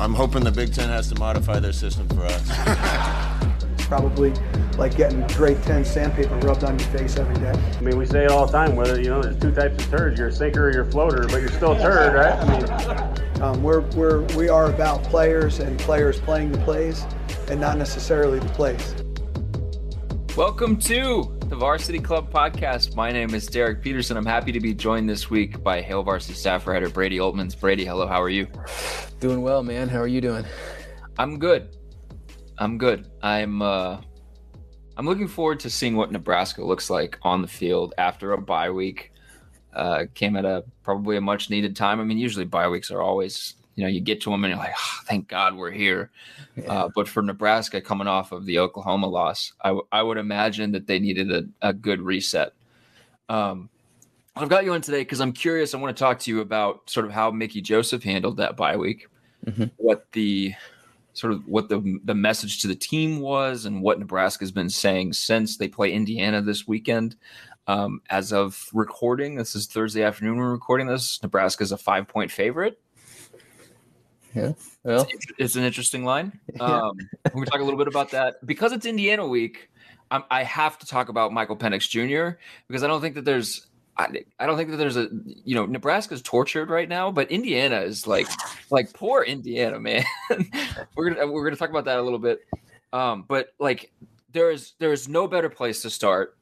I'm hoping the Big Ten has to modify their system for us. Probably like getting grade 10 sandpaper rubbed on your face every day. I mean, we say it all the time, whether, you know, there's two types of turds, you're a sinker or you're a floater, but you're still a turd, right? I mean, um, we're, we're, we are about players and players playing the plays and not necessarily the plays. Welcome to the Varsity Club podcast. My name is Derek Peterson. I'm happy to be joined this week by Hail Varsity staff writer Brady Oltmans. Brady, hello, how are you? Doing well, man. How are you doing? I'm good. I'm good. I'm uh I'm looking forward to seeing what Nebraska looks like on the field after a bye week. Uh, came at a probably a much needed time. I mean, usually bye weeks are always you know you get to them and you're like, oh, thank God we're here. Yeah. Uh, but for Nebraska coming off of the Oklahoma loss, I, w- I would imagine that they needed a, a good reset. Um, I've got you on today because I'm curious. I want to talk to you about sort of how Mickey Joseph handled that bye week, mm-hmm. what the sort of what the the message to the team was, and what Nebraska's been saying since they play Indiana this weekend. Um, as of recording, this is Thursday afternoon. We're recording this. Nebraska is a five point favorite. Yeah. Well, it's, it's an interesting line. Um, we're talk a little bit about that because it's Indiana week. I'm, i have to talk about Michael Penix Jr. because I don't think that there's I, I, don't think that there's a you know Nebraska's tortured right now, but Indiana is like like poor Indiana man. we're gonna we're gonna talk about that a little bit. Um, but like there is there is no better place to start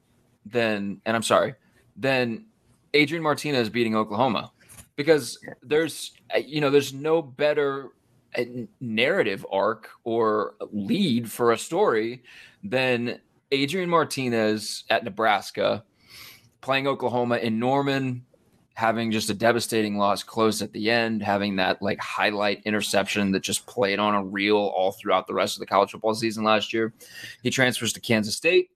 than and I'm sorry than Adrian Martinez beating Oklahoma because there's uh, you know there's no better uh, narrative arc or lead for a story than Adrian Martinez at Nebraska playing Oklahoma in Norman having just a devastating loss close at the end, having that like highlight interception that just played on a reel all throughout the rest of the college football season last year. He transfers to Kansas State.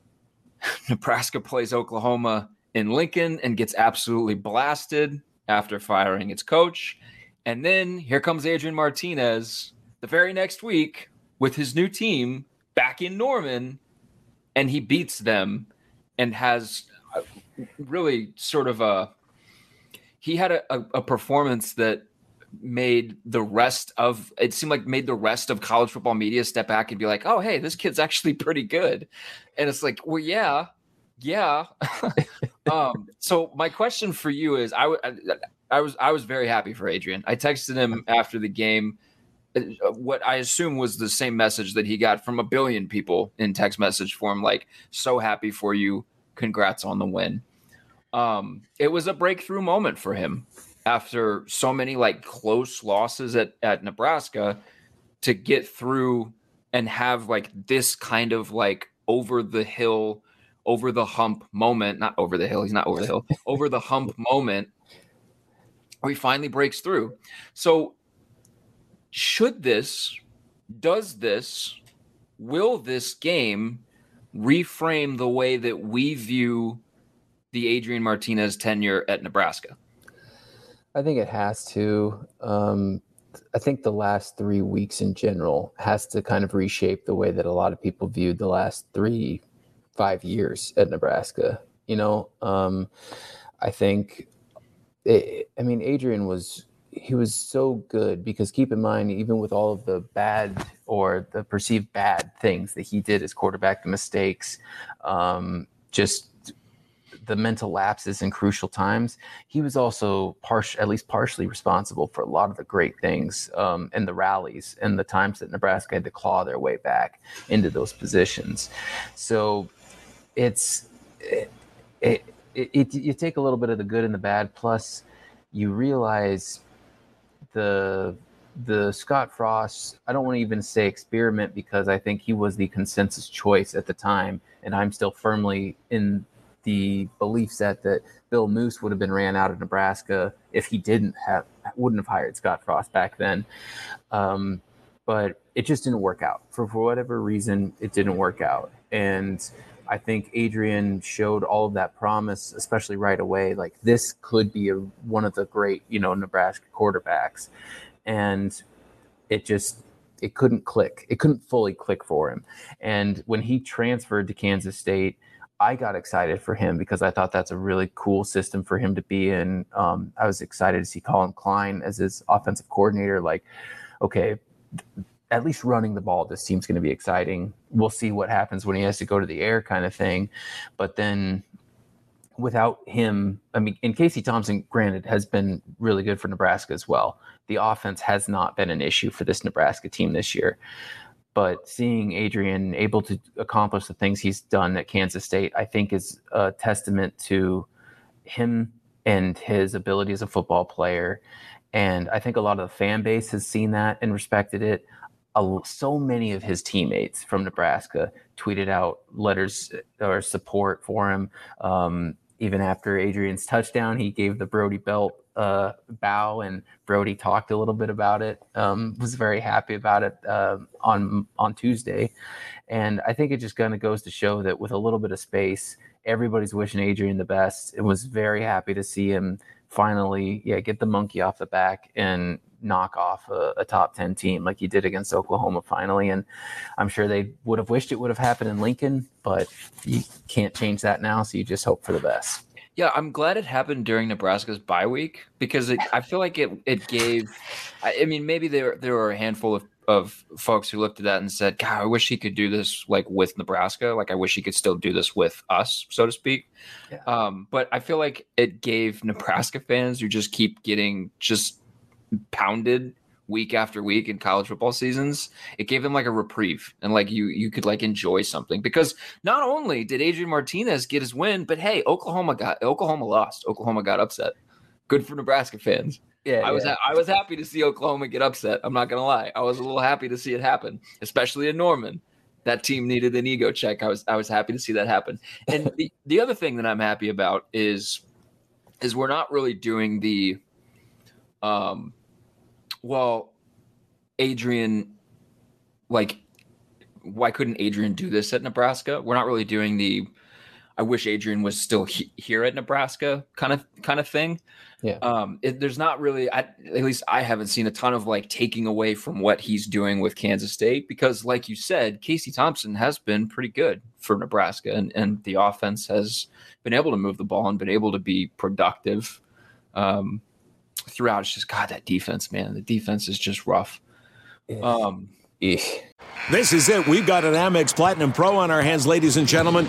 Nebraska plays Oklahoma in Lincoln and gets absolutely blasted after firing its coach. And then here comes Adrian Martinez the very next week with his new team back in Norman, and he beats them and has really sort of a he had a, a, a performance that made the rest of it seemed like made the rest of college football media step back and be like, oh hey, this kid's actually pretty good. And it's like, well, yeah, yeah. um, so my question for you is, I, w- I was I was very happy for Adrian. I texted him after the game. Uh, what I assume was the same message that he got from a billion people in text message form, like "so happy for you, congrats on the win." Um, it was a breakthrough moment for him after so many like close losses at at Nebraska to get through and have like this kind of like over the hill over the hump moment, not over the hill, he's not over the hill, over the hump moment where he finally breaks through. So, should this, does this, will this game reframe the way that we view the Adrian Martinez tenure at Nebraska? I think it has to. Um, I think the last three weeks in general has to kind of reshape the way that a lot of people viewed the last three, five years at Nebraska. You know, um, I think it, I mean, Adrian was he was so good because keep in mind, even with all of the bad or the perceived bad things that he did as quarterback, the mistakes, um, just the mental lapses in crucial times, he was also partial, at least partially responsible for a lot of the great things um, and the rallies and the times that Nebraska had to claw their way back into those positions. So it's it, it it, you take a little bit of the good and the bad, plus you realize the the Scott Frost. I don't want to even say experiment because I think he was the consensus choice at the time, and I'm still firmly in the belief set that Bill Moos would have been ran out of Nebraska if he didn't have wouldn't have hired Scott Frost back then. Um, but it just didn't work out for, for whatever reason. It didn't work out, and I think Adrian showed all of that promise, especially right away. Like this could be a, one of the great, you know, Nebraska quarterbacks, and it just it couldn't click. It couldn't fully click for him. And when he transferred to Kansas State, I got excited for him because I thought that's a really cool system for him to be in. Um, I was excited to see Collin Klein as his offensive coordinator. Like, okay, at least running the ball, this team's going to be exciting. We'll see what happens when he has to go to the air, kind of thing. But then without him, I mean, and Casey Thompson, granted, has been really good for Nebraska as well. The offense has not been an issue for this Nebraska team this year. But seeing Adrian able to accomplish the things he's done at Kansas State, I think is a testament to him and his ability as a football player. And I think a lot of the fan base has seen that and respected it so many of his teammates from Nebraska tweeted out letters uh, or support for him. Um, even after Adrian's touchdown, he gave the Brody Belt uh, bow, and Brody talked a little bit about it. Um, was very happy about it uh, on on Tuesday, and I think it just kind of goes to show that with a little bit of space, everybody's wishing Adrian the best. It was very happy to see him finally, yeah, get the monkey off the back and knock off a, a, top 10 team like he did against Oklahoma finally. And I'm sure they would have wished it would have happened in Lincoln, but you can't change that now. So you just hope for the best. Yeah, I'm glad it happened during Nebraska's bye week because it, I feel like it it gave. I, I mean, maybe there there were a handful of of folks who looked at that and said, "God, I wish he could do this like with Nebraska. Like, I wish he could still do this with us, so to speak." Yeah. Um, but I feel like it gave Nebraska fans who just keep getting just pounded week after week in college football seasons, it gave them like a reprieve and like you you could like enjoy something because not only did Adrian Martinez get his win, but hey, Oklahoma got Oklahoma lost. Oklahoma got upset. Good for Nebraska fans. Yeah, I was yeah. I was happy to see Oklahoma get upset. I'm not gonna lie. I was a little happy to see it happen, especially in Norman. That team needed an ego check. I was I was happy to see that happen. And the, the other thing that I'm happy about is is we're not really doing the um well, Adrian, like, why couldn't Adrian do this at Nebraska? We're not really doing the. I wish Adrian was still he- here at Nebraska kind of kind of thing. Yeah. Um, it, there's not really, I, at least I haven't seen a ton of like taking away from what he's doing with Kansas State because, like you said, Casey Thompson has been pretty good for Nebraska, and and the offense has been able to move the ball and been able to be productive. Um, throughout. It's just God, that defense, man. The defense is just rough. Um, This is it. We've got an Amex Platinum Pro on our hands, ladies and gentlemen.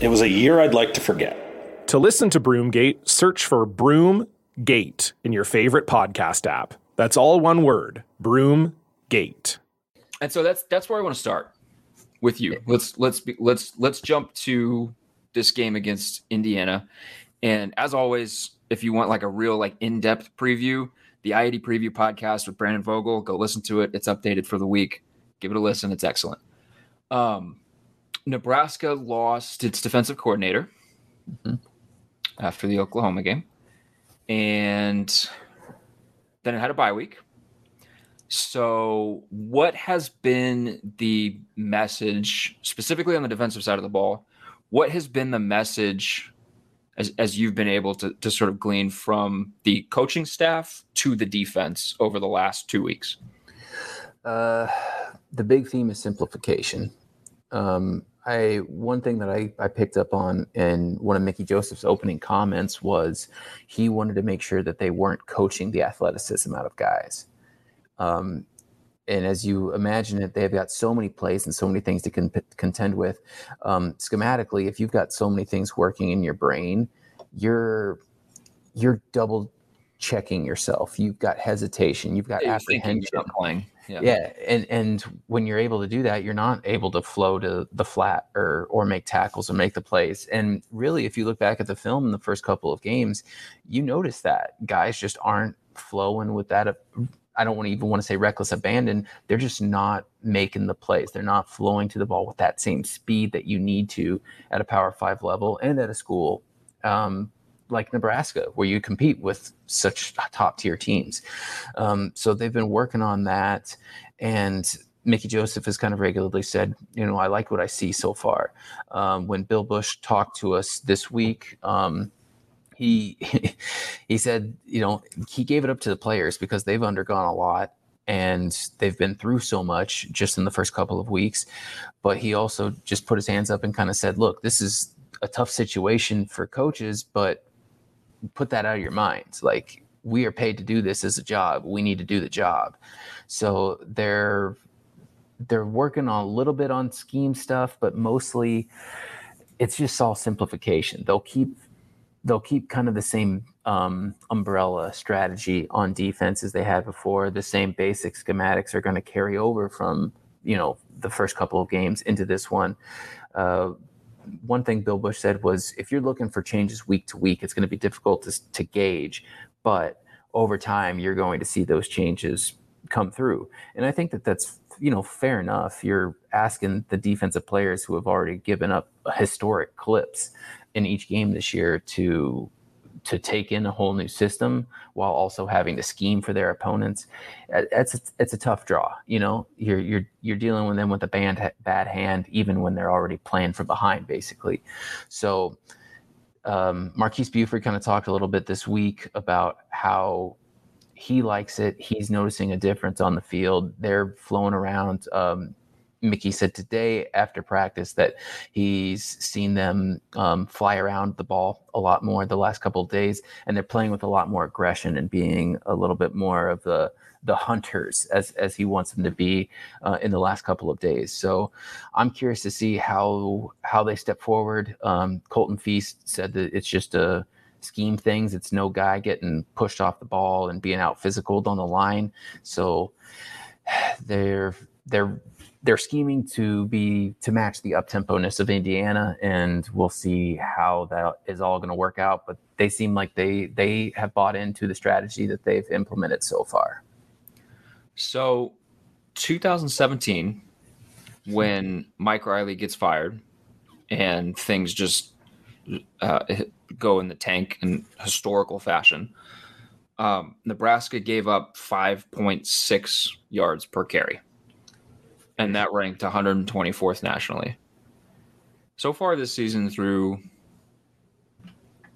It was a year I'd like to forget. To listen to Broomgate, search for Broomgate in your favorite podcast app. That's all one word Broomgate. And so that's that's where I want to start with you. Let's let's be, let's let's jump to this game against Indiana. And as always, if you want like a real like in-depth preview, the I-80 preview podcast with Brandon Vogel. Go listen to it. It's updated for the week. Give it a listen. It's excellent. Um, Nebraska lost its defensive coordinator mm-hmm. after the Oklahoma game, and then it had a bye week. So, what has been the message specifically on the defensive side of the ball? What has been the message as, as you've been able to, to sort of glean from the coaching staff to the defense over the last two weeks? Uh, the big theme is simplification. Um, I one thing that I, I picked up on in one of Mickey Joseph's opening comments was he wanted to make sure that they weren't coaching the athleticism out of guys. Um, and as you imagine it, they've got so many plays and so many things to con- contend with. Um, schematically, if you've got so many things working in your brain, you're you're double checking yourself. You've got hesitation. You've got Yeah, apprehension. playing. Yeah. Yeah. and and when you're able to do that, you're not able to flow to the flat or or make tackles or make the plays. And really, if you look back at the film in the first couple of games, you notice that guys just aren't flowing with that. I don't want to even want to say reckless abandon. They're just not making the plays. They're not flowing to the ball with that same speed that you need to at a Power Five level and at a school um, like Nebraska, where you compete with such top tier teams. Um, so they've been working on that, and Mickey Joseph has kind of regularly said, you know, I like what I see so far. Um, when Bill Busch talked to us this week, um, he he said, you know, he gave it up to the players because they've undergone a lot and they've been through so much just in the first couple of weeks. But he also just put his hands up and kind of said, look, this is a tough situation for coaches, but put that out of your minds. Like we are paid to do this as a job. We need to do the job. So they're they're working on a little bit on scheme stuff, but mostly it's just all simplification. They'll keep they'll keep kind of the same um, umbrella strategy on defense as they had before. The same basic schematics are going to carry over from you know the first couple of games into this one. Uh, one thing Bill Busch said was if you're looking for changes week to week, it's going to be difficult to, to gauge, but over time you're going to see those changes come through. And I think that that's you know fair enough. You're asking the defensive players who have already given up historic clips in each game this year to to take in a whole new system while also having to scheme for their opponents. It's it's a tough draw. You know, you're you're you're dealing with them with a bad bad hand, even when they're already playing from behind, basically. So. Um, Marques Buford kind of talked a little bit this week about how he likes it. He's noticing a difference on the field. They're flowing around. Um, Mickey said today after practice that he's seen them um, fly around the ball a lot more the last couple of days, and they're playing with a lot more aggression and being a little bit more of the the hunters as as he wants them to be uh, in the last couple of days. So I'm curious to see how how they step forward. Um, Colton Feist said that it's just a scheme things. It's no guy getting pushed off the ball and being out physical on the line. So they're they're they're scheming to be to match the up tempo-ness of Indiana, and we'll see how that is all going to work out. But they seem like they they have bought into the strategy that they've implemented so far. So, 2017, when Mike Riley gets fired, and things just uh, go in the tank in historical fashion. Um, Nebraska gave up 5.6 yards per carry and that ranked 124th nationally. So far this season through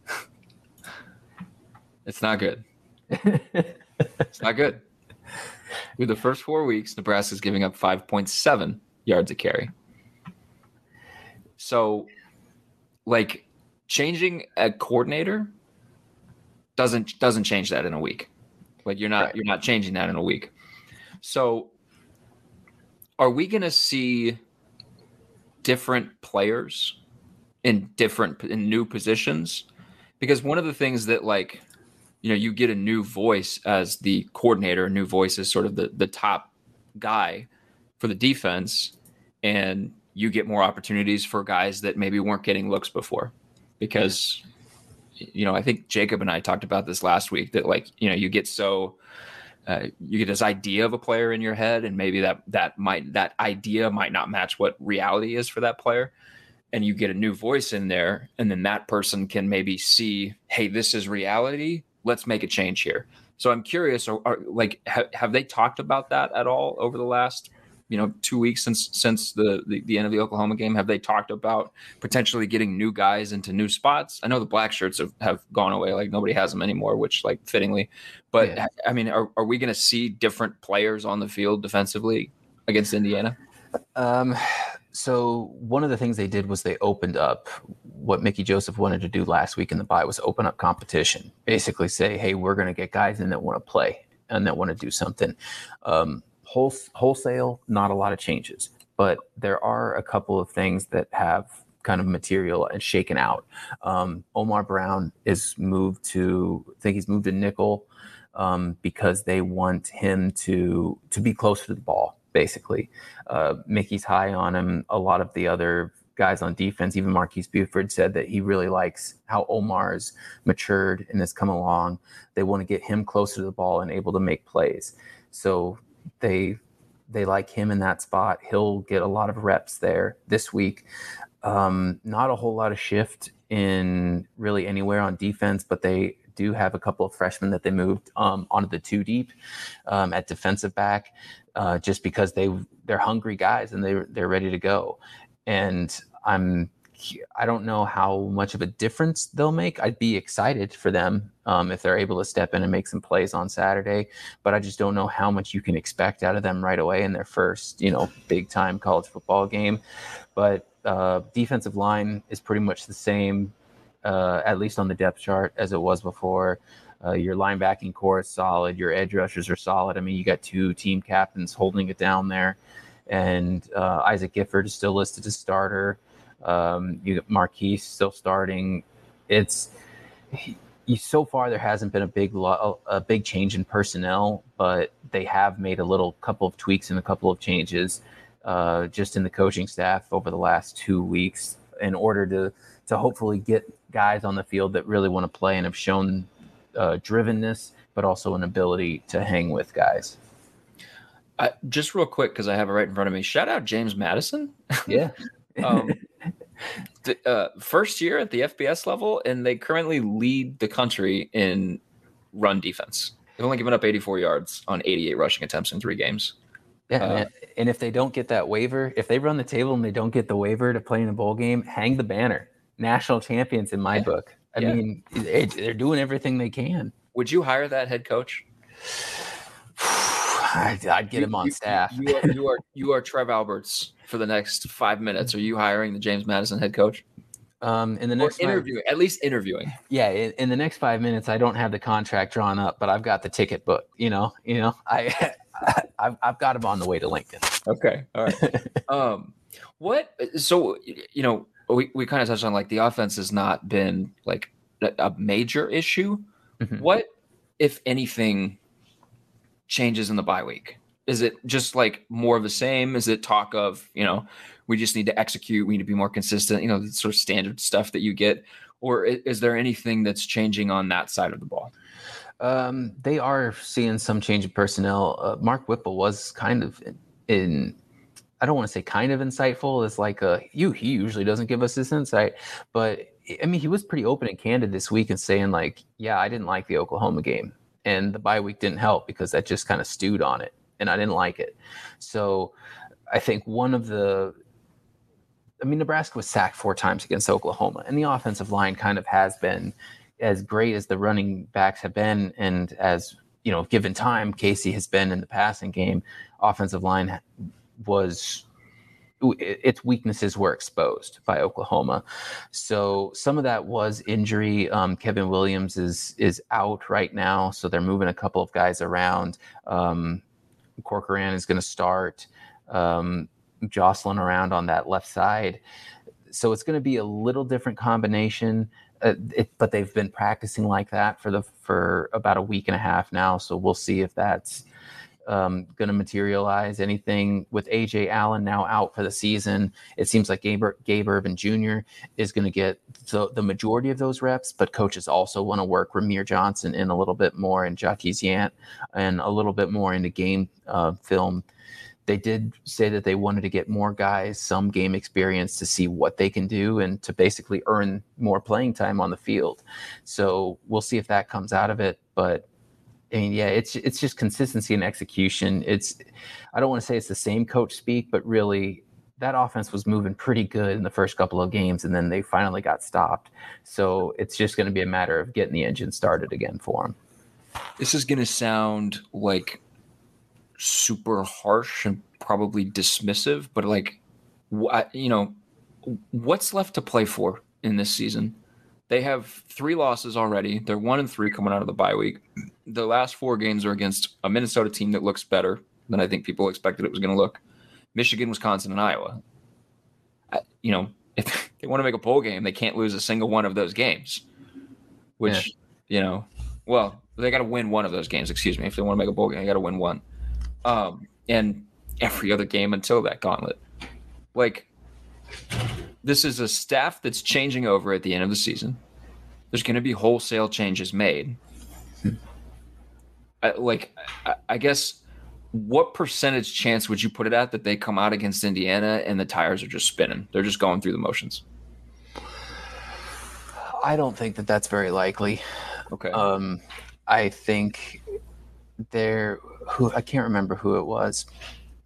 it's not good. it's not good. Through the first 4 weeks, Nebraska's giving up 5.7 yards a carry. So like changing a coordinator doesn't doesn't change that in a week. Like you're not right. you're not changing that in a week. So are we going to see different players in different in new positions? Because one of the things that like you know you get a new voice as the coordinator, a new voice is sort of the the top guy for the defense, and you get more opportunities for guys that maybe weren't getting looks before. Because you know, I think Jacob and I talked about this last week that like you know you get so uh, you get this idea of a player in your head and maybe that that might that idea might not match what reality is for that player. And you get a new voice in there and then that person can maybe see hey this is reality. Let's make a change here. So I'm curious, are, are like, ha- have they talked about that at all over the last, you know, two weeks since since the, the the end of the Oklahoma game? Have they talked about potentially getting new guys into new spots? I know the black shirts have, have gone away, like nobody has them anymore, which like fittingly. But Yeah. I mean, are, are we going to see different players on the field defensively against Indiana? Um, so one of the things they did was they opened up what Mickey Joseph wanted to do last week in the bye was open up competition. Basically, say, hey, we're going to get guys in that want to play and that want to do something. Um, whole, wholesale, not a lot of changes, but there are a couple of things that have kind of material and shaken out. Um, Omar Brown is moved to, I think he's moved to nickel um, because they want him to to be closer to the ball. Basically, uh, Mickey's high on him. A lot of the other guys on defense, even Marques Buford, said that he really likes how Omar's matured and has come along. They want to get him closer to the ball and able to make plays. So they they like him in that spot. He'll get a lot of reps there this week. Um, not a whole lot of shift in really anywhere on defense, but they do have a couple of freshmen that they moved um, onto the two deep um, at defensive back, uh, just because they they're hungry guys and they they're ready to go. And I'm I don't know how much of a difference they'll make. I'd be excited for them um, if they're able to step in and make some plays on Saturday, but I just don't know how much you can expect out of them right away in their first, you know, big time college football game. But uh, defensive line is pretty much the same, uh, at least on the depth chart as it was before. Uh, your linebacking core is solid. Your edge rushers are solid. I mean, you got two team captains holding it down there, and uh, Isaac Gifford is still listed as starter. Um, you got Marques still starting. It's he, so far there hasn't been a big lo- a big change in personnel, but they have made a little couple of tweaks and a couple of changes uh, just in the coaching staff over the last two weeks in order to to hopefully get guys on the field that really want to play and have shown uh, drivenness, but also an ability to hang with guys. Uh, just real quick, because I have it right in front of me. Shout out James Madison. Yeah. um, the, uh, first year at the FBS level, and they currently lead the country in run defense. They've only given up 84 yards on 88 rushing attempts in three games. Yeah, Uh, and if they don't get that waiver, if they run the table and they don't get the waiver to play in a bowl game, hang the banner. National champions in my book. I Yeah. mean, they- they're doing everything they can. Would you hire that head coach? I'd, I'd get him on staff. You are, you are you are Trev Alberts for the next five minutes. Are you hiring the James Madison head coach? Um, in the Or next five- interviewing, at least interviewing. yeah, in, in the next five minutes, I don't have the contract drawn up, but I've got the ticket book. You know, you know, I, I've, I've got him on the way to Lincoln. Okay, all right. um, what? So you know, we we kind of touched on like the offense has not been like a, major issue. Mhm. What, if anything, changes in the bye week? Is it just like more of the same? Is it talk of you know we just need to execute, we need to be more consistent, you know, the sort of standard stuff that you get, or is there anything that's changing on that side of the ball? Um, they are seeing some change in personnel. Uh, Mark Whipple was kind of in, in I don't want to say kind of insightful. It's like you he usually doesn't give us this insight, but I mean he was pretty open and candid this week and saying like, yeah, I didn't like the Oklahoma game, and the bye week didn't help because that just kind of stewed on it, and I didn't like it. So I think one of the I mean, Nebraska was sacked four times against Oklahoma, and the offensive line kind of has been as great as the running backs have been, and as you know, given time, Casey has been in the passing game. Offensive line was its weaknesses were exposed by Oklahoma, so some of that was injury. Um, Kevin Williams is is out right now, so they're moving a couple of guys around. Um, Corcoran is going to start. Um, jostling around on that left side. So it's going to be a little different combination, uh, it, but they've been practicing like that for the for about a week and a half now. So we'll see if that's um, going to materialize. Anything with Ajay Allen now out for the season, it seems like Gabe, Gabe Ervin Jr. is going to get the, the majority of those reps, but coaches also want to work Rahmir Johnson in a little bit more and Jaquez Yant and a little bit more into game uh, film they did say that they wanted to get more guys some game experience to see what they can do and to basically earn more playing time on the field. So we'll see if that comes out of it. But I mean, yeah, it's it's just consistency and execution. It's I don't want to say it's the same coach speak, but really that offense was moving pretty good in the first couple of games, and then they finally got stopped. So it's just going to be a matter of getting the engine started again for them. This is going to sound like super harsh and probably dismissive, but like, you know, what's left to play for in this season? They have three losses already. They're one and three coming out of the bye week. The last four games are against a Minnesota team that looks better than I think people expected it was going to look. Michigan, Wisconsin, and Iowa. I, you know, if they want to make a bowl game, they can't lose a single one of those games. Which, yeah. you know, well, they got to win one of those games. Excuse me. If they want to make a bowl game, they got to win one. Um, and every other game until that gauntlet. Like, this is a staff that's changing over at the end of the season. There's going to be wholesale changes made. Like, I, I guess what percentage chance would you put it at that they come out against Indiana and the tires are just spinning? They're just going through the motions. I don't think that that's very likely. Okay. Um, I think there, who I can't remember who it was.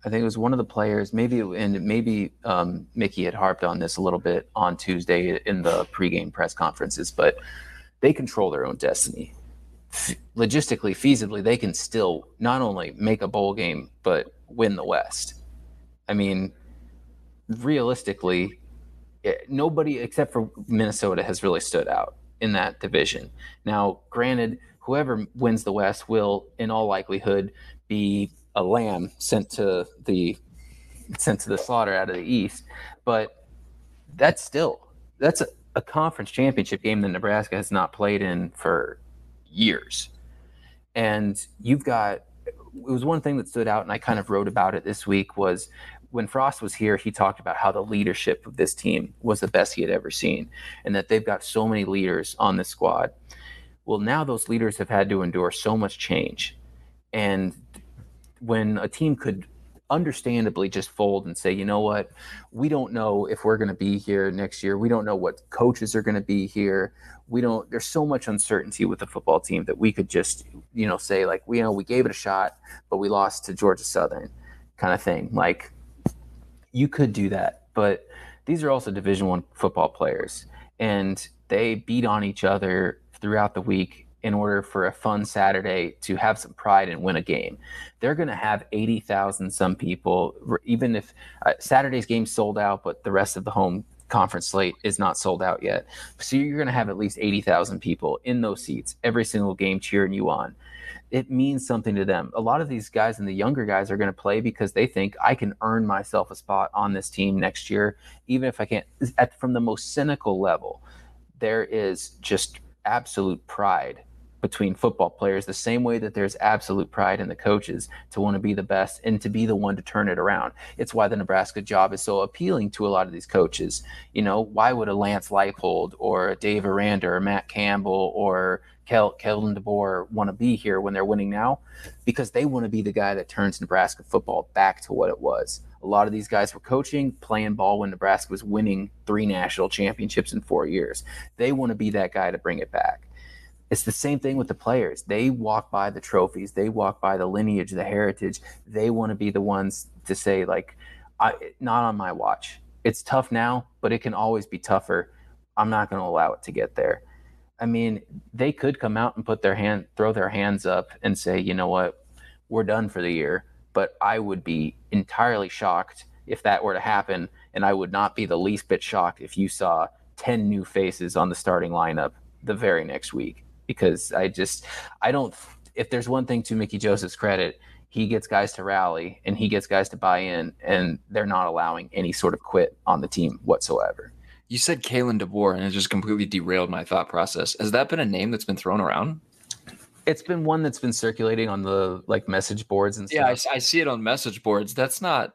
I think it was one of the players, maybe, and maybe um, Mickey had harped on this a little bit on Tuesday in the pregame press conferences, but they control their own destiny logistically, feasibly, they can still not only make a bowl game but win the West. I mean, realistically, it, eh, nobody except for Minnesota has really stood out in that division. Now, granted, whoever wins the West will, in all likelihood, be a lamb sent to the sent to the slaughter out of the East. But that's still that's a, a conference championship game that Nebraska has not played in for years. And you've got it was one thing that stood out, and I kind of wrote about it this week was when Frost was here, he talked about how the leadership of this team was the best he had ever seen, and that they've got so many leaders on the squad. Well, now those leaders have had to endure so much change. And when a team could understandably just fold and say, you know what, we don't know if we're going to be here next year. We don't know what coaches are going to be here. We don't. There's so much uncertainty with the football team that we could just, you know, say like, we you know we gave it a shot, but we lost to Georgia Southern, kind of thing. Like, you could do that, but these are also Division One football players, and they beat on each other throughout the week in order for a fun Saturday to have some pride and win a game. They're going to have 80,000 some people, even if uh, Saturday's game sold out, but the rest of the home conference slate is not sold out yet. So you're going to have at least 80,000 people in those seats every single game cheering you on. It means something to them. A lot of these guys and the younger guys are going to play because they think I can earn myself a spot on this team next year, even if I can't. At, from the most cynical level, there is just absolute pride between football players the same way that there's absolute pride in the coaches to want to be the best and to be the one to turn it around. It's why the Nebraska job is so appealing to a lot of these coaches. You know, why would a Lance Leipold or a Dave Aranda or Matt Campbell or Kel- Kalen DeBoer want to be here when they're winning now? Because they want to be the guy that turns Nebraska football back to what it was. A lot of these guys were coaching, playing ball when Nebraska was winning three national championships in four years. They want to be that guy to bring it back it's the same thing with the players. They walk by the trophies, they walk by the lineage, the heritage. They want to be the ones to say, like, I, not on my watch. It's tough now, but it can always be tougher. I'm not going to allow it to get there. I mean, they could come out and put their hand, throw their hands up and say, you know what, we're done for the year. But I would be entirely shocked if that were to happen. And I would not be the least bit shocked if you saw 10 new faces on the starting lineup the very next week because I just I don't if there's one thing to Mickey Joseph's credit, he gets guys to rally and he gets guys to buy in, and they're not allowing any sort of quit on the team whatsoever. You said Kalen DeBoer, and it just completely derailed my thought process. Has that been a name that's been thrown around? It's been one that's been circulating on the like message boards and stuff. Yeah, I, I see it on message boards. That's not.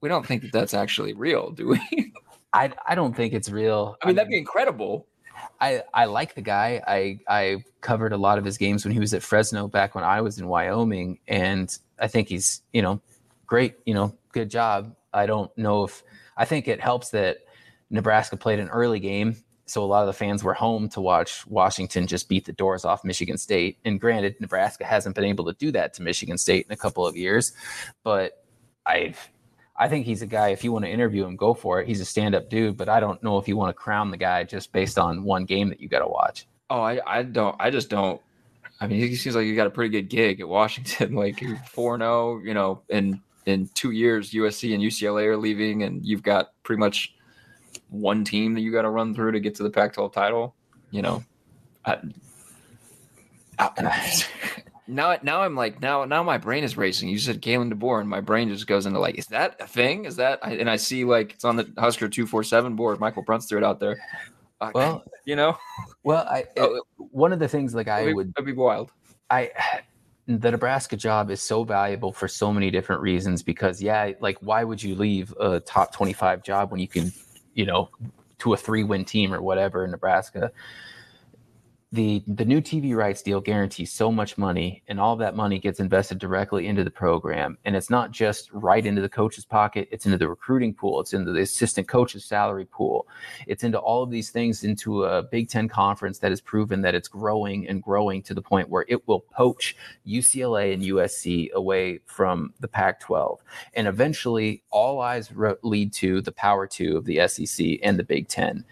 We don't think that that's actually real, do we? I I don't think it's real. I mean, I mean that'd be incredible. I, I like the guy. I I covered a lot of his games when he was at Fresno back when I was in Wyoming, and I think he's you know great. You know, good job. I don't know if I think it helps that Nebraska played an early game so a lot of the fans were home to watch Washington just beat the doors off Michigan State. And granted, Nebraska hasn't been able to do that to Michigan State in a couple of years, but I I think he's a guy. If you want to interview him, go for it. He's a stand-up dude, but I don't know if you want to crown the guy just based on one game that you got to watch. Oh, I, I don't. I just don't. I mean, he seems like you got a pretty good gig at Washington. Like four zero, oh, you know, in in two years, USC and UCLA are leaving, and you've got pretty much one team that you got to run through to get to the Pac-12 title. You know, I, I, now now I'm like now now my brain is racing. You said Kalen DeBoer, and my brain just goes into like, is that a thing? Is that? And I see like it's on the Husker two four seven board. Michael Brunt's threw it out there. Uh, well, you know, well, I it, one of the things like I be, would that'd be wild. I the Nebraska job is so valuable for so many different reasons because yeah, like why would you leave a top 25 job when you can, you know, to a three win team or whatever in Nebraska? The the new TV rights deal guarantees so much money, and all that money gets invested directly into the program. And it's not just right into the coach's pocket; it's into the recruiting pool, it's into the assistant coach's salary pool, it's into all of these things into a Big Ten conference that has proven that it's growing and growing to the point where it will poach UCLA and USC away from the Pac-12, and eventually all eyes re- lead to the Power Two of the SEC and the Big Ten,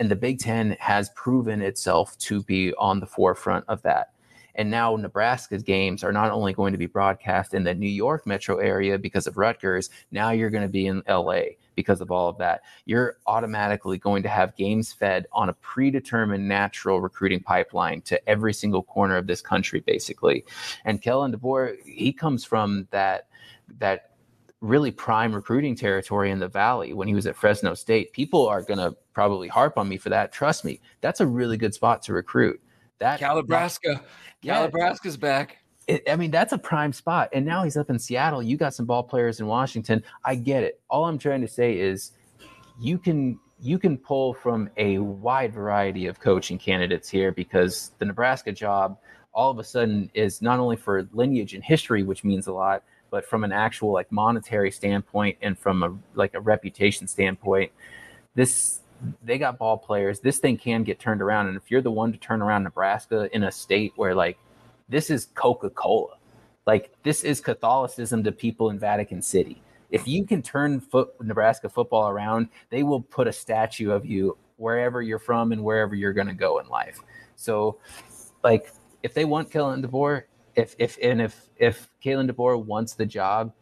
and the Big Ten has proven itself to be on the forefront of that. And now Nebraska's games are not only going to be broadcast in the New York metro area because of Rutgers, now you're going to be in LA because of all of that. You're automatically going to have games fed on a predetermined natural recruiting pipeline to every single corner of this country, basically. And Kalen DeBoer, he comes from that that really prime recruiting territory in the valley when he was at Fresno State. People are going to probably harp on me for that. Trust me, that's a really good spot to recruit. That Calibraska, yeah, Calibraska's back. It, I mean, that's a prime spot. And now he's up in Seattle. You got some ball players in Washington. I get it. All I'm trying to say is you can you can pull from a wide variety of coaching candidates here because the Nebraska job all of a sudden is not only for lineage and history, which means a lot, but from an actual like monetary standpoint and from a like a reputation standpoint, this they got ball players. This thing can get turned around. And if you're the one to turn around Nebraska in a state where like this is Coca Cola, like this is Catholicism to people in Vatican City. If you can turn foot, Nebraska football around, they will put a statue of you wherever you're from and wherever you're going to go in life. So, like, if they want Kalen DeBoer, if if and if if Kalen DeBoer wants the job,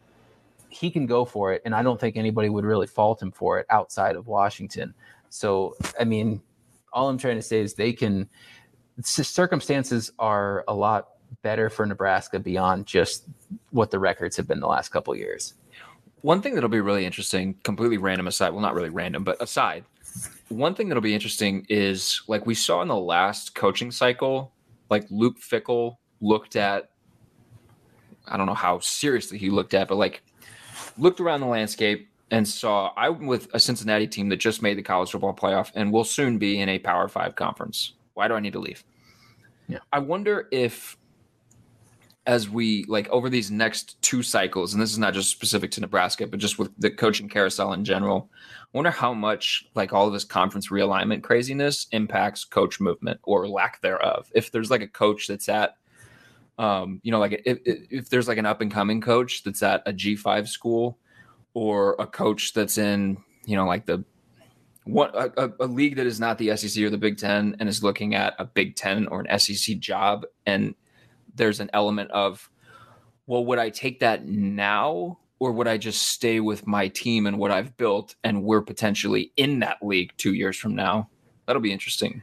he can go for it, and I don't think anybody would really fault him for it outside of Washington. So, I mean, all I'm trying to say is they can. Circumstances are a lot better for Nebraska beyond just what the records have been the last couple years. One thing that'll be really interesting, completely random aside, well, not really random, but aside, one thing that'll be interesting is like we saw in the last coaching cycle, like Luke Fickell looked at, I don't know how seriously he looked at, but like looked around the landscape, and saw I'm with a Cincinnati team that just made the college football playoff and will soon be in a Power Five conference. Why do I need to leave? Yeah. I wonder if as we like over these next two cycles, and this is not just specific to Nebraska, but just with the coaching carousel in general, I wonder how much like all of this conference realignment craziness impacts coach movement or lack thereof. If there's like a coach that's at um, you know, like if, if there's like an up and coming coach that's at a G5 school or a coach that's in, you know, like the what a, a, league that is not the SEC or the Big Ten and is looking at a Big Ten or an SEC job, and there's an element of, well, would I take that now or would I just stay with my team and what I've built, and we're potentially in that league two years from now? That'll be interesting,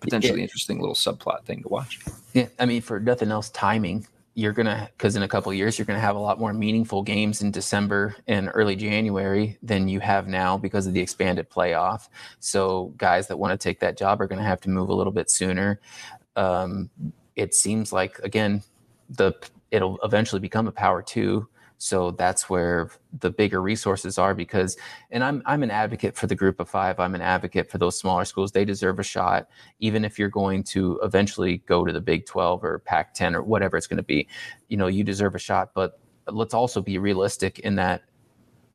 potentially yeah. interesting little subplot thing to watch. Yeah, I mean, for nothing else, timing you're gonna because in a couple years you're gonna have a lot more meaningful games in December and early January than you have now because of the expanded playoff. So guys that want to take that job are gonna have to move a little bit sooner. Um, it seems like again the it'll eventually become a power two so that's where the bigger resources are because and I'm I'm an advocate for the group of 5. I'm an advocate for those smaller schools. They deserve a shot even if you're going to eventually go to the Big 12 or Pac-10 or whatever it's going to be. You know, you deserve a shot, but let's also be realistic in that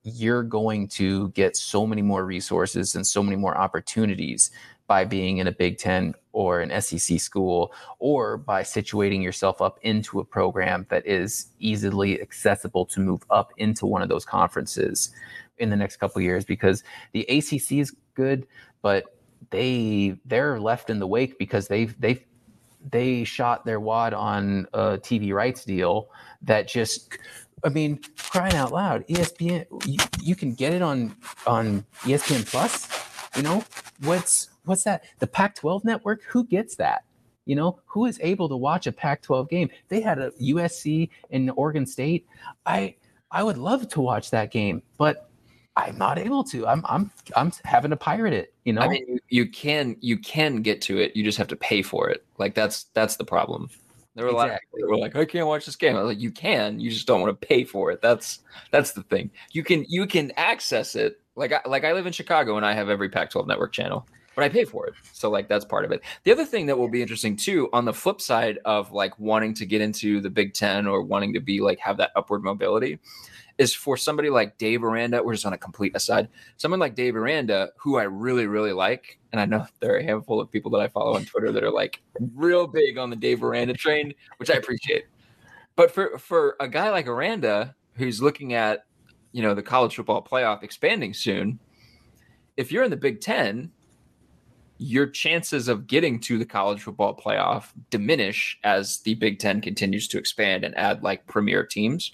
you're going to get so many more resources and so many more opportunities by being in a Big Ten or an SEC school, or by situating yourself up into a program that is easily accessible to move up into one of those conferences in the next couple years. Because the ACC is good, but they they're left in the wake because they've they've they shot their wad on a TV rights deal that just I mean, crying out loud, ESPN you, you can get it on on ESPN Plus. You know, what's what's that? The Pac-12 network, who gets that? You know, who is able to watch a Pac-12 game? They had a USC in Oregon State. I I would love to watch that game, but I'm not able to. I'm I'm I'm having to pirate it. You know. I mean, you, you can you can get to it. You just have to pay for it. Like that's that's the problem. There were a lot of people were like, I can't watch this game. I was like, you can, you just don't want to pay for it. That's that's the thing. You can you can access it. Like I like I live in Chicago and I have every Pac-12 network channel, but I pay for it. So like that's part of it. The other thing that will be interesting too, on the flip side of like wanting to get into the Big Ten or wanting to be like have that upward mobility, is for somebody like Dave Aranda. We're just on a complete aside. Someone like Dave Aranda, who I really, really like, and I know there are a handful of people that I follow on Twitter that are like real big on the Dave Aranda train, which I appreciate. But for for a guy like Aranda, who's looking at you know the college football playoff expanding soon, if you're in the Big Ten, your chances of getting to the college football playoff diminish as the Big Ten continues to expand and add like premier teams.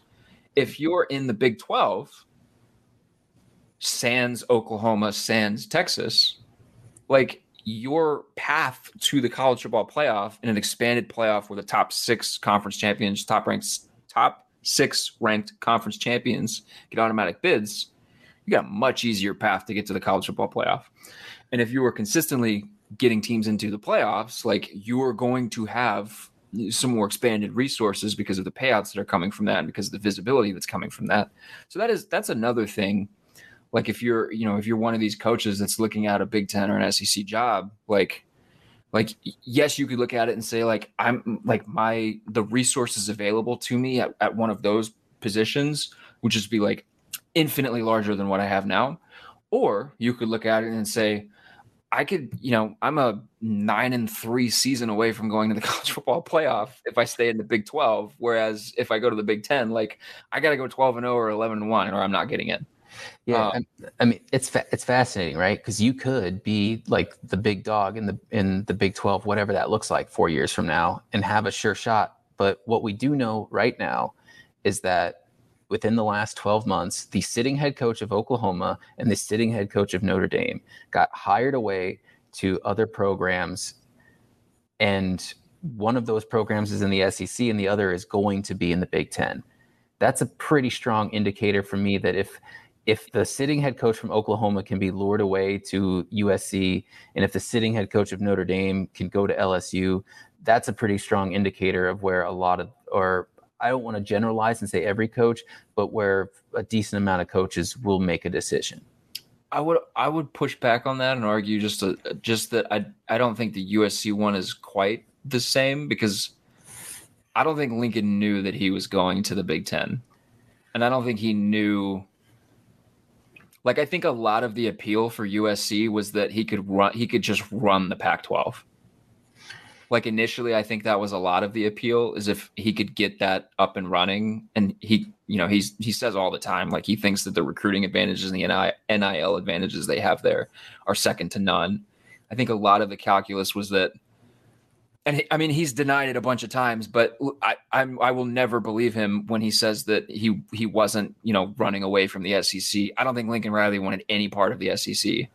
If you're in the Big 12, sans Oklahoma, sans Texas, like your path to the college football playoff in an expanded playoff with the top six conference champions, top ranked, top six ranked conference champions get automatic bids, you got a much easier path to get to the college football playoff. And if you were consistently getting teams into the playoffs, like you are going to have some more expanded resources because of the payouts that are coming from that and because of the visibility that's coming from that. So that is that's another thing. Like if you're, you know, if you're one of these coaches that's looking at a Big Ten or an SEC job, like like yes, you could look at it and say, like, I'm like my the resources available to me at, at one of those positions would just be like infinitely larger than what I have now. Or you could look at it and say, I could, you know, I'm a nine and three season away from going to the college football playoff if I stay in the Big 12. Whereas if I go to the Big 10, like I got to go 12 and 0 or 11 and 1, or I'm not getting in. Yeah, um, I mean it's fa- it's fascinating, right? Because you could be like the big dog in the in the Big 12, whatever that looks like, four years from now, and have a sure shot. But what we do know right now is that within the last 12 months, the sitting head coach of Oklahoma and the sitting head coach of Notre Dame got hired away to other programs. And one of those programs is in the SEC and the other is going to be in the Big Ten. That's a pretty strong indicator for me that if if the sitting head coach from Oklahoma can be lured away to USC, and if the sitting head coach of Notre Dame can go to LSU, that's a pretty strong indicator of where a lot of or I don't want to generalize and say every coach, but where a decent amount of coaches will make a decision. I would I would push back on that and argue just a, just that I I don't think the USC one is quite the same because I don't think Lincoln knew that he was going to the Big Ten, and I don't think he knew. Like I think a lot of the appeal for USC was that he could run he could just run the Pac-12 like initially i think that was a lot of the appeal is if he could get that up and running and he you know he's he says all the time like he thinks that the recruiting advantages and the nil advantages they have there are second to none. I think a lot of the calculus was that and he, I mean he's denied it a bunch of times, but I I'm, I will never believe him when he says that he he wasn't you know running away from the SEC. I don't think Lincoln Riley wanted any part of the SEC.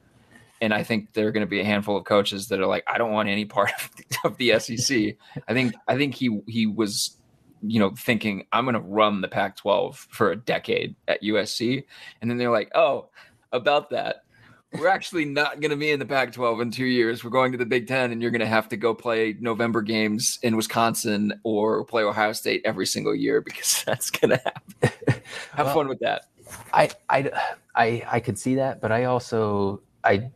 And I think there are going to be a handful of coaches that are like, I don't want any part of the, SEC. I think I think he he was, you know, thinking I'm going to run the Pac-12 for a decade at USC, and then they're like, oh, about that. We're actually not going to be in the Pac 12 in two years. We're going to the Big Ten, and you're going to have to go play November games in Wisconsin or play Ohio State every single year because that's going to happen. have well, fun with that. I, I, I, I could see that, but I also, I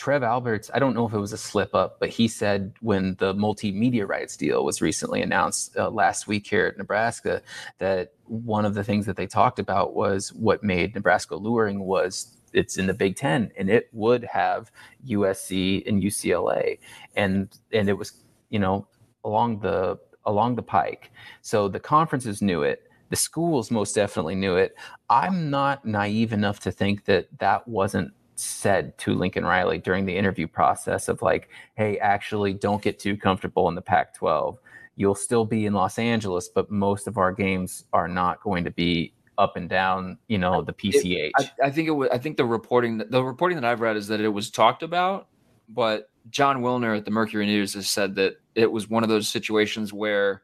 Trev Alberts, I don't know if it was a slip up, but he said when the multimedia rights deal was recently announced uh, last week here at Nebraska, that one of the things that they talked about was what made Nebraska luring was it's in the Big Ten, and it would have USC and UCLA, and and it was you know along the along the pike. So the conferences knew it. The schools most definitely knew it. I'm not naive enough to think that that wasn't said to Lincoln Riley during the interview process of like, hey, actually, don't get too comfortable in the Pac 12. You'll still be in Los Angeles, but most of our games are not going to be up and down, you know, the PCH. It, I, I, think it was. I think the reporting, the reporting that I've read is that it was talked about, but Jon Wilner at the Mercury News has said that it was one of those situations where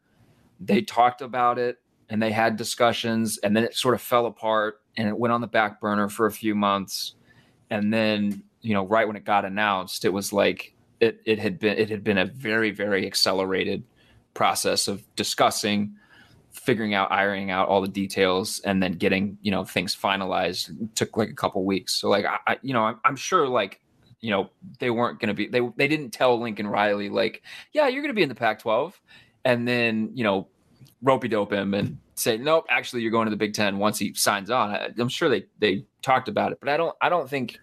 they talked about it and they had discussions, and then it sort of fell apart and it went on the back burner for a few months, and then you know, right when it got announced, it was like it it had been it had been a very very accelerated process of discussing figuring out ironing out all the details and then getting you know things finalized it took like a couple weeks. So like i, I you know I'm, I'm, sure like you know they weren't going to be they they didn't tell lincoln riley like yeah you're going to be in the pac 12 and then you know ropey dope him and say nope actually you're going to the big 10 once he signs on. I, i'm sure they they talked about it but i don't i don't think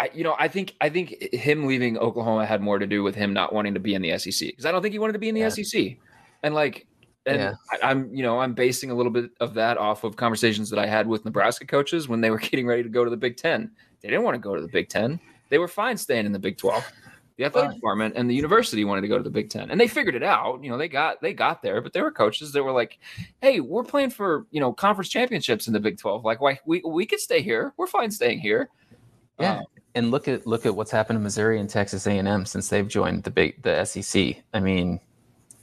I, you know, I think I think him leaving Oklahoma had more to do with him not wanting to be in the SEC because I don't think he wanted to be in the yeah. SEC, and like and yeah. I, am you know, I'm basing a little bit of that off of conversations that I had with Nebraska coaches when they were getting ready to go to the Big Ten. They didn't want to go to the Big Ten. They were fine staying in the Big Twelve. The athletic department and the university wanted to go to the Big Ten, and they figured it out. You know, they got they got there, but there were coaches that were like, "Hey, we're playing for you know conference championships in the Big Twelve. Like, why we we could stay here? We're fine staying here." Yeah, um, and look at look at what's happened to Missouri and Texas A and M since they've joined the big the SEC. I mean,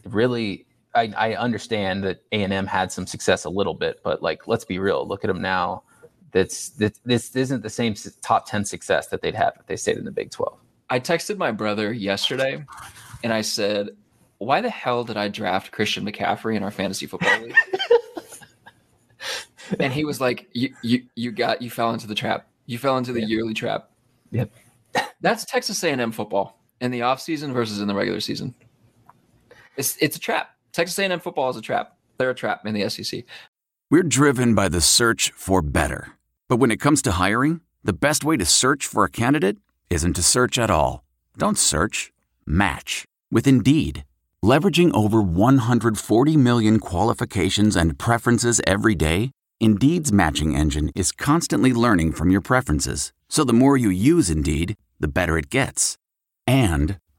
really, I, I understand that A and M had some success a little bit, but like, let's be real. Look at them now. That's that this isn't the same top ten success that they'd have if they stayed in the Big Twelve. I texted my brother yesterday, and I said, "Why the hell did I draft Christian McCaffrey in our fantasy football league?" and he was like, "You you you got you fell into the trap. You fell into the yep. yearly trap." Yep. That's Texas A&M football in the off season versus in the regular season. It's it's a trap. Texas A&M football is a trap. They're a trap in the SEC. We're driven by the search for better. But when it comes to hiring, the best way to search for a candidate isn't to search at all. Don't search, match with Indeed. Leveraging over 140 million qualifications and preferences every day, Indeed's matching engine is constantly learning from your preferences. So the more you use Indeed, the better it gets. And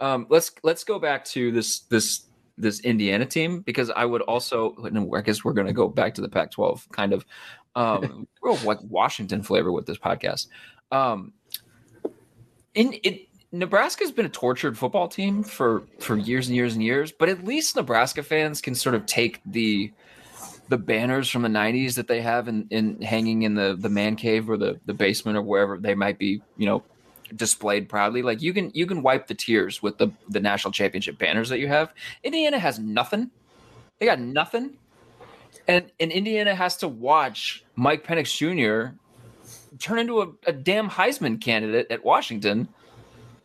Um, let's let's go back to this this this Indiana team because I would also I guess we're going to go back to the Pac-12 kind of um, real like Washington flavor with this podcast. Um, in it, Nebraska's been a tortured football team for for years and years and years, but at least Nebraska fans can sort of take the the banners from the 90s that they have in, in hanging in the the man cave or the the basement or wherever they might be, you know, displayed proudly. Like you can you can wipe the tears with the the national championship banners that you have. Indiana has nothing. They got nothing. And and Indiana has to watch Mike Penix Jr. turn into a, a damn Heisman candidate at Washington.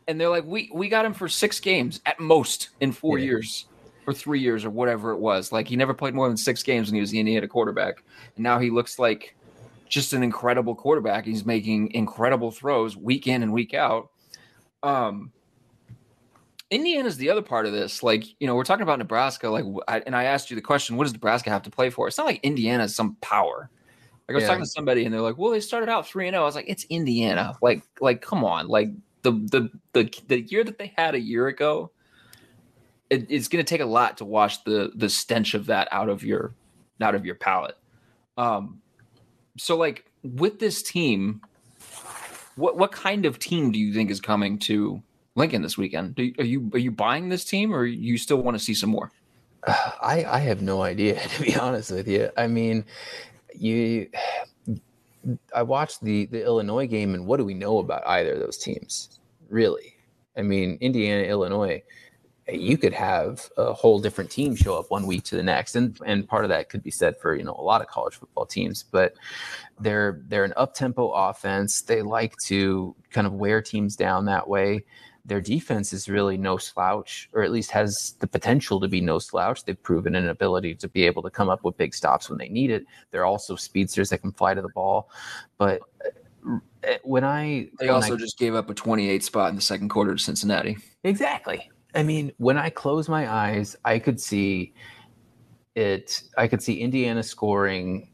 And they're like, we we got him for six games at most in four yeah. years or three years or whatever it was. Like he never played more than six games when he was the Indiana quarterback. And now he looks like just an incredible quarterback. He's making incredible throws week in and week out. Um, Indiana's the other part of this. Like, you know, we're talking about Nebraska. Like, I, and I asked you the question, what does Nebraska have to play for? It's not like Indiana is some power. Like I was Yeah. talking to somebody and they're like, "Well, they started out three and zero." I was like, "It's Indiana. Like, like, come on. Like the the the the year that they had a year ago, it, it's going to take a lot to wash the the stench of that out of your out of your palate." Um, so like with this team, what what kind of team do you think is coming to Lincoln this weekend? Are you are you buying this team, or you still want to see some more? I I have no idea to be honest with you. I mean, you I watched the the Illinois game and what do we know about either of those teams? Really? I mean, Indiana, Illinois, you could have a whole different team show up one week to the next and and part of that could be said for, you know, a lot of college football teams, but they're they're an up-tempo offense. They like to kind of wear teams down that way their defense is really no slouch, or at least has the potential to be no slouch. They've proven an ability to be able to come up with big stops when they need it. They're also speedsters that can fly to the ball. But uh, when I They when also I- just gave up a 28 spot in the second quarter to Cincinnati. Exactly. I mean, when I close my eyes, I could see it. I could see Indiana scoring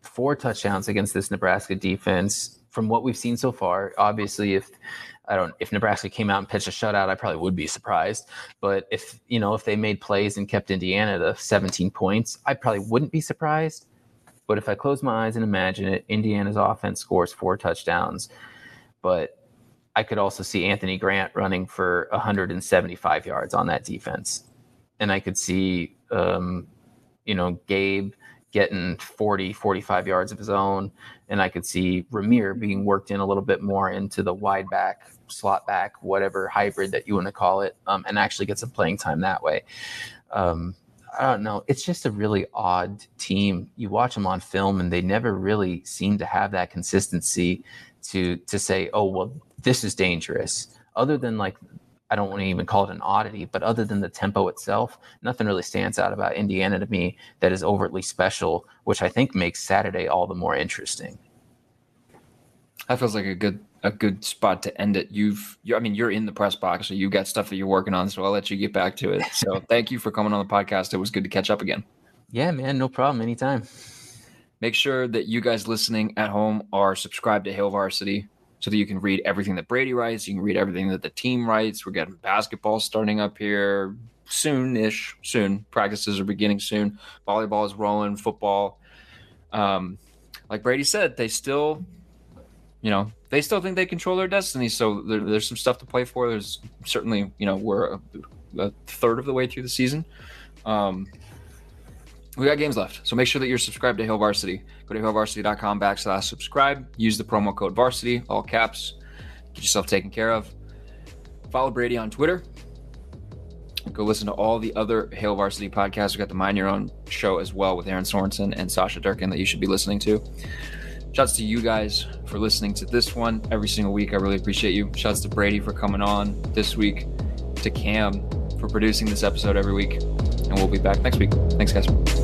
four touchdowns against this Nebraska defense. From what we've seen so far, obviously, if I don't, if Nebraska came out and pitched a shutout, I probably would be surprised. But if you know, if they made plays and kept Indiana to 17 points, I probably wouldn't be surprised. But if I close my eyes and imagine it, Indiana's offense scores four touchdowns, but I could also see Anthony Grant running for 175 yards on that defense. And I could see, um, you know, Gabe getting 40, 45 yards of his own. And I could see Rahmir being worked in a little bit more into the wide back, slot back, whatever hybrid that you want to call it, um, and actually get some playing time that way. Um, I don't know. It's just a really odd team. You watch them on film, and they never really seem to have that consistency to to say, "Oh, well, this is dangerous." Other than like, I don't want to even call it an oddity, but other than the tempo itself, nothing really stands out about Indiana to me that is overtly special, which I think makes Saturday all the more interesting. That feels like a good a good spot to end it. You've, you, I mean, you're in the press box, so you've got stuff that you're working on. So I'll let you get back to it. So thank you for coming on the podcast. It was good to catch up again. Yeah, man, no problem. Anytime. Make sure that you guys listening at home are subscribed to Hail Varsity so that you can read everything that Brady writes. You can read everything that the team writes. We're getting basketball starting up here soon-ish. Soon practices are beginning soon. Volleyball is rolling. Football, um, like Brady said, they still, you know, they still think they control their destiny. So there, there's some stuff to play for. There's certainly, you know, we're a, a third of the way through the season. Um, we got games left. So make sure that you're subscribed to Hail Varsity. Go to hailvarsity.com backslash subscribe. Use the promo code varsity, all caps. Get yourself taken care of. Follow Brady on Twitter. Go listen to all the other Hail Varsity podcasts. We got the Mind Your Own show as well with Erin Sorensen and Sasha Durkin that you should be listening to. Shouts to you guys for listening to this one every single week. I really appreciate you. Shouts to Brady for coming on this week, to Cam for producing this episode every week. And we'll be back next week. Thanks, guys.